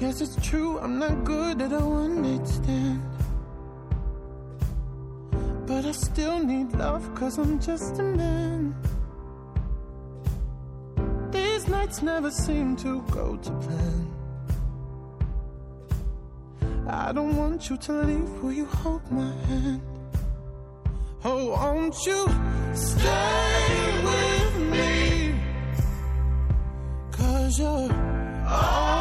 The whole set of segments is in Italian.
Guess it's true, I'm not good at a one night. But I still need love, cause I'm just a man. These nights never seem to go to plan. I don't want you to leave, will you hold my hand? Oh, won't you stay with me? Cause you're all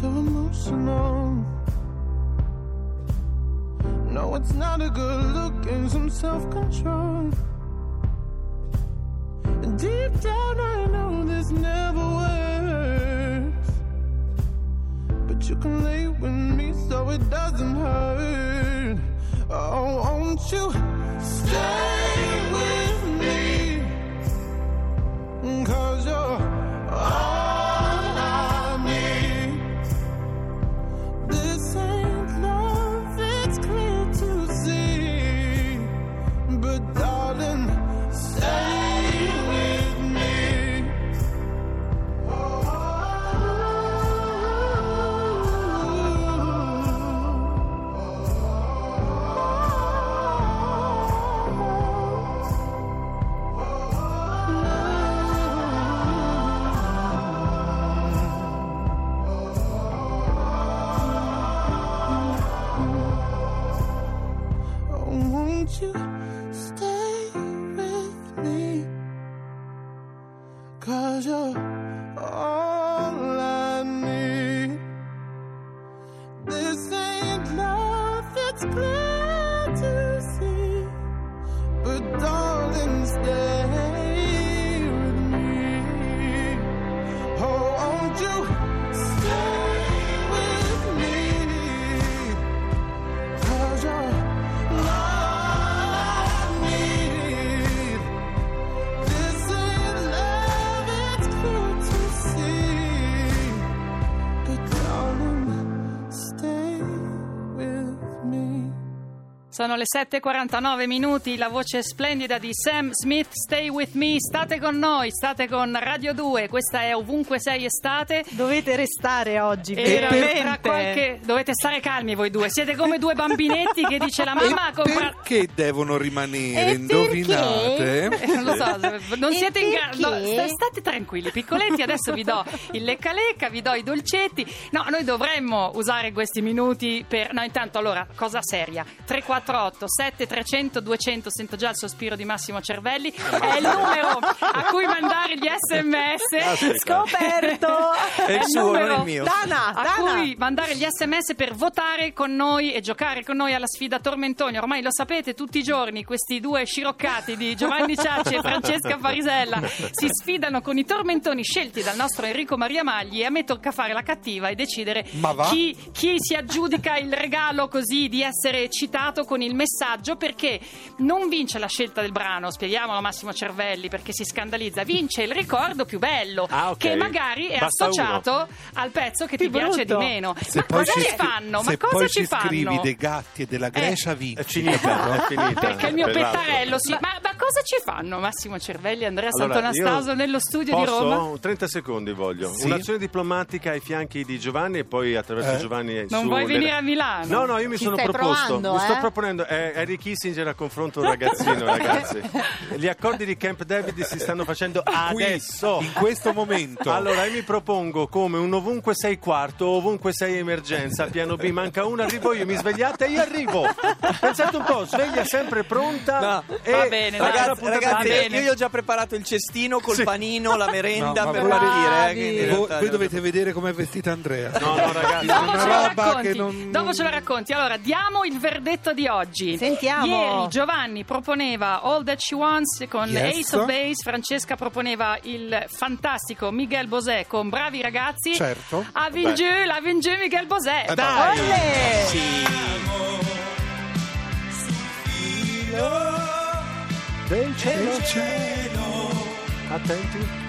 so emotional? No, it's not a good look and some self control. Deep down, I know this never works. But you can lay with me so it doesn't hurt. Oh, won't you stay This ain't love, it's clear Sono le 7.49 minuti, la voce splendida di Sam Smith, Stay With Me, state con noi, state con Radio 2, questa è Ovunque Sei Estate. Dovete restare oggi, E veramente. tra qualche... Dovete stare calmi voi due, siete come due bambinetti che dice la mamma E compra... perché devono rimanere E indovinate? Non lo so, non E siete in grado. no, sta- state tranquilli, piccoletti. Adesso vi do il lecca lecca, vi do i dolcetti. No, noi dovremmo usare questi minuti per. No, intanto, allora, cosa seria: 348 7300 200. Sento già il sospiro di Massimo Cervelli. È il numero a cui mandare gli sms. Scoperto! È il suo, non il mio. Dana, a Dana. cui mandare gli sms per votare con noi e giocare con noi alla sfida Tormentoni. Ormai lo sapete, tutti i giorni questi due sciroccati di Giovanni Ciacci e Francesca Farisella si sfidano con i tormentoni scelti dal nostro Enrico Maria Magli e a me tocca fare la cattiva e decidere chi, chi si aggiudica il regalo così di essere citato con il messaggio perché non vince la scelta del brano, spieghiamolo a Massimo Cervelli perché si scandalizza, vince il ricordo più bello Ah, ok. che magari è Basta associato al pezzo che ti Che piace di brutto. meno. Se ma poi cosa ci fanno? Ma se cosa poi ci ci scrivi fanno? dei gatti e della Grecia vinci. È finita, è finita. Perché il mio pettarello. Ma, ma cosa ci fanno Massimo Cervelli e Andrea Allora, Sant'Anastaso nello studio di posso? Roma? 30 secondi voglio. Sì. Un'azione diplomatica ai fianchi di Giovanni e poi attraverso Eh? Giovanni Non su vuoi le- venire a Milano? No, no, io mi Ci sono proposto. provando, mi sto eh? proponendo è Harry Kissinger a confronto un ragazzino, ragazzi. Gli accordi di Camp David si stanno facendo Qui, adesso. in questo momento. Allora, io mi propongo come un ovunque sei quarto, ovunque sei emergenza, piano B, manca uno, arrivo io, mi svegliate e io arrivo. Pensate un po', sveglia sempre pronta. No, e va bene, dai, Ragazzi, ragazzi, io gli ho già preparato il cestino col Sì. panino, la merenda No, per voi- partire. eh, Voi, voi dovete vedere com'è vestita Andrea. No, no, ragazzi. È Dopo una ce lo roba racconti. che non... Dopo ce lo racconti. Allora, diamo il verdetto di oggi. Sentiamo. Ieri Giovanni proponeva All That She Wants con Yes. Ace of Base, Francesca proponeva il fantastico Miguel Bosé con Bravi ragazzi. Certo. L'ha vinto Miguel Bosé. Eh, Dai. Olè! Del cielo. Attenti.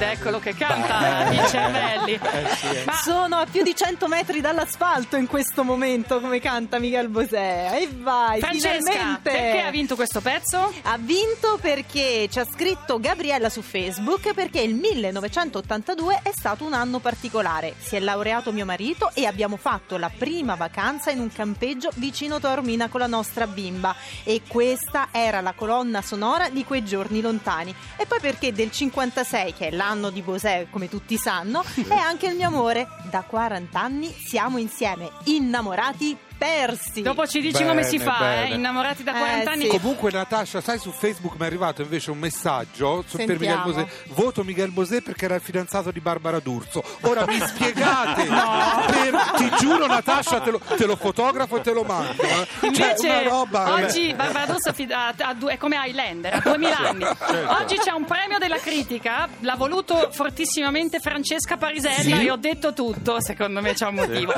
Ed eccolo che canta i cervelli. Eh, Ma Sono a più di 100 metri dall'asfalto in questo momento come canta Miguel Bosé. E vai, Francesca, finalmente! perché ha vinto questo pezzo? Ha vinto perché ci ha scritto Gabriella su Facebook perché il 1982 è stato un anno particolare. Si è laureato mio marito e abbiamo fatto la prima vacanza in un campeggio vicino Taormina con la nostra bimba e questa era la colonna sonora di quei giorni lontani. E poi perché del 56, che è l'anno di Bosè, come tutti sanno, è anche il mio amore. Da 40 anni siamo insieme, innamorati persi. Dopo ci dici Bene, come si fa, bene. eh? Innamorati da Eh, 40 anni. sì. Comunque Natascia, sai su Facebook mi è arrivato invece un messaggio su- per Miguel. Bosé. Voto Miguel Bosé perché era il fidanzato di Barbara D'Urso. Ora mi spiegate? Per- ti giuro Natascia, te lo, te lo fotografo e te lo mando. eh. Invece Cioè, una roba oggi Barbara D'Urso è come Highlander, ha 2000 anni. Oggi c'è un premio della critica, l'ha voluto fortissimamente Francesca Parisella Sì? e ho detto tutto, secondo me c'è un motivo.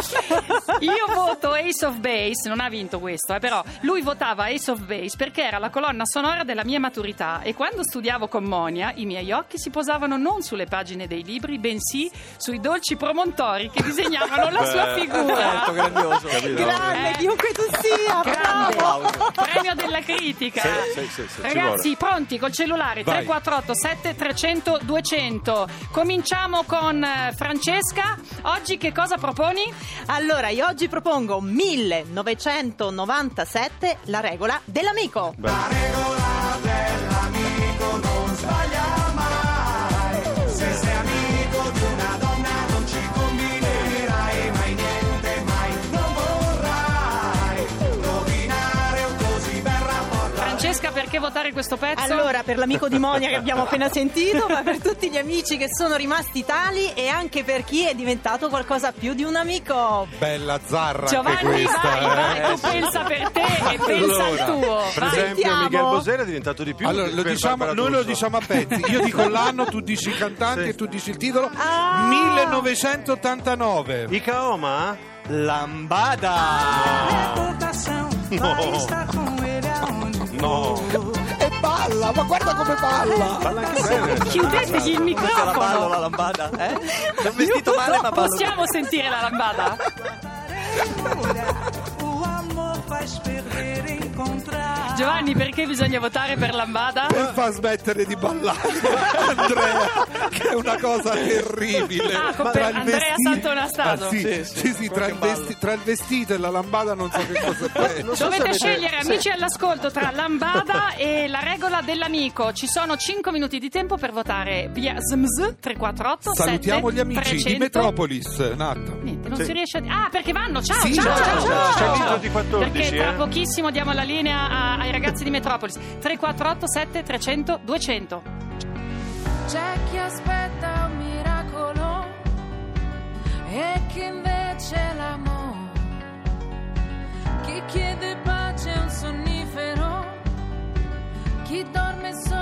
Io voto Ace of Base, non ha vinto questo, eh, però lui votava Ace of Base perché era la colonna sonora della mia maturità e quando studiavo con Monia i miei occhi si posavano non sulle pagine dei libri, bensì sui dolci promontori che disegnavano la sua figura. Certo, grandioso. Grande, Eh. chiunque tu sia, Grande bravo! premio della critica. Sì, sì, sì, Ragazzi, pronti col cellulare Vai. 348 7300 200. Cominciamo con eh, Francesca. Oggi che cosa proponi? Allora, io oggi propongo 1997, la regola dell'amico. Francesca, perché votare questo pezzo? Allora, per l'amico di Monia che abbiamo appena sentito, ma per tutti gli amici che sono rimasti tali e anche per chi è diventato qualcosa più di un amico. Bella zarra Giovanni, anche questa. vai, vai, eh. tu pensa per te e pensa al tuo. Per Vai. esempio, Sentiamo. Miguel Bosé era diventato di più. Allora, lo diciamo, noi lo diciamo a pezzi. Io dico l'anno, tu dici il cantante Sì. tu dici il titolo. Ah. 1989. I Kaoma? Lambada! No. E balla, ma guarda come balla. Balla anche bene. Chiudetegli il Questa la ballo microfono. la lambada, eh? Sono vestito male ma ballo. Possiamo sentire la lambada? Giovanni, perché bisogna votare per lambada? Per far smettere di ballare Andrea, che è una cosa terribile. Ah, con- Tra per il Andrea vesti- Santo Anastaso. Ah, sì, Sì, sì, sì, sì, tra, il vesti- tra il vestito e la lambada non so che cosa è. Non so Dovete avete- scegliere, amici all'ascolto, tra lambada e la regola dell'amico. Ci sono 5 minuti di tempo per votare via ZMZ 348 Salutiamo gli amici 300. di Metropolis, Nat. Non Sì. si riesce a... Ah, perché vanno? Ciao, Sì, ciao, ciao, ciao, ciao, ciao, ciao. ciao. di 14, Perché tra eh. pochissimo diamo la linea a- ai ragazzi di Metropolis. 348 7 300 200. C'è chi aspetta un miracolo e chi invece l'amore. Chi chiede pace a un sonnifero, chi dorme solo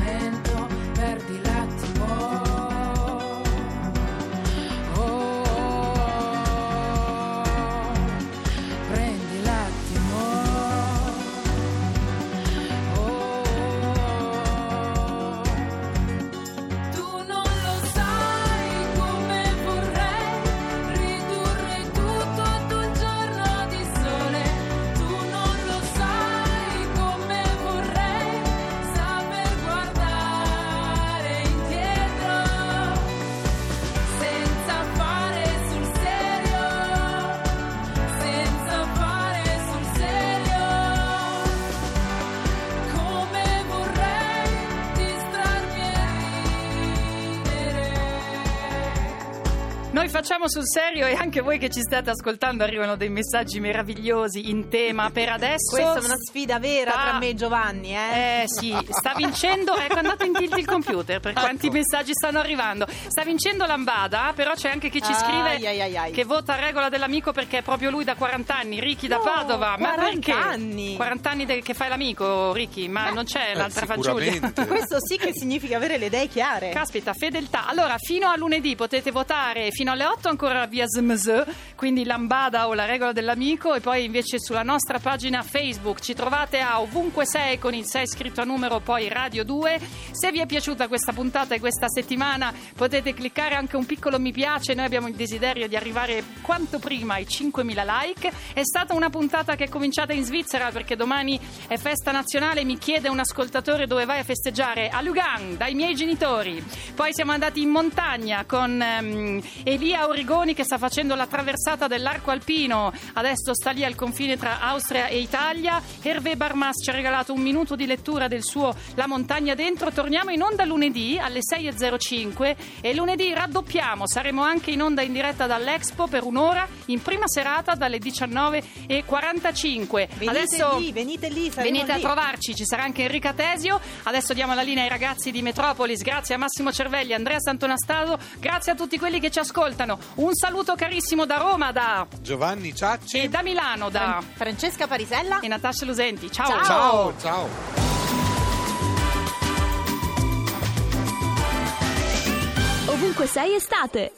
noi facciamo sul serio e anche voi che ci state ascoltando arrivano dei messaggi meravigliosi in tema per adesso. Questa è una sfida vera sta- tra me e Giovanni, eh? Eh sì, sta vincendo. Ecco, andate in tilt il computer per quanti messaggi stanno arrivando. Sta vincendo Lambada, però c'è anche chi ci scrive ai, ai, ai. che vota a regola dell'amico perché è proprio lui da 40 anni, Ricky da No, Padova. Ma 40 perché? anni? 40 anni del- che fai l'amico, Ricky, ma non c'è l'altra fagiulia. sicuramente. Questo sì che significa avere le idee chiare. Caspita, fedeltà. Allora, fino a lunedì potete votare fino alle 8 ancora via SMS, quindi Lambada o la regola dell'amico, e poi invece sulla nostra pagina Facebook ci trovate a ovunque sei con il 6 scritto a numero, poi Radio 2. Se vi è piaciuta questa puntata e questa settimana potete cliccare anche un piccolo mi piace, noi abbiamo il desiderio di arrivare quanto prima ai 5.000 like. È stata una puntata che è cominciata in Svizzera perché domani è festa nazionale, mi chiede un ascoltatore dove vai a festeggiare a Lugan dai miei genitori. Poi siamo andati in montagna con ehm, Elia Origoni che sta facendo la traversata dell'arco alpino, adesso sta lì al confine tra Austria e Italia. Hervé Barmas ci ha regalato un minuto di lettura del suo La montagna dentro. Torniamo in onda lunedì alle 6.05 e lunedì raddoppiamo, saremo anche in onda in diretta dall'Expo per un'ora in prima serata dalle 19.45. Venite Adesso lì, venite lì, Venite a lì. trovarci, ci sarà anche Enrica Tesio. Adesso diamo la linea ai ragazzi di Metropolis. Grazie a Massimo Cervelli, Andrea Santonastaso. Grazie a tutti quelli che ci ascoltano. Un saluto carissimo da Roma, da Giovanni Ciacci. e da Milano, da Francesca Parisella. e Natascia Lusenti. Ciao. Ciao, ciao. Ovunque sei estate.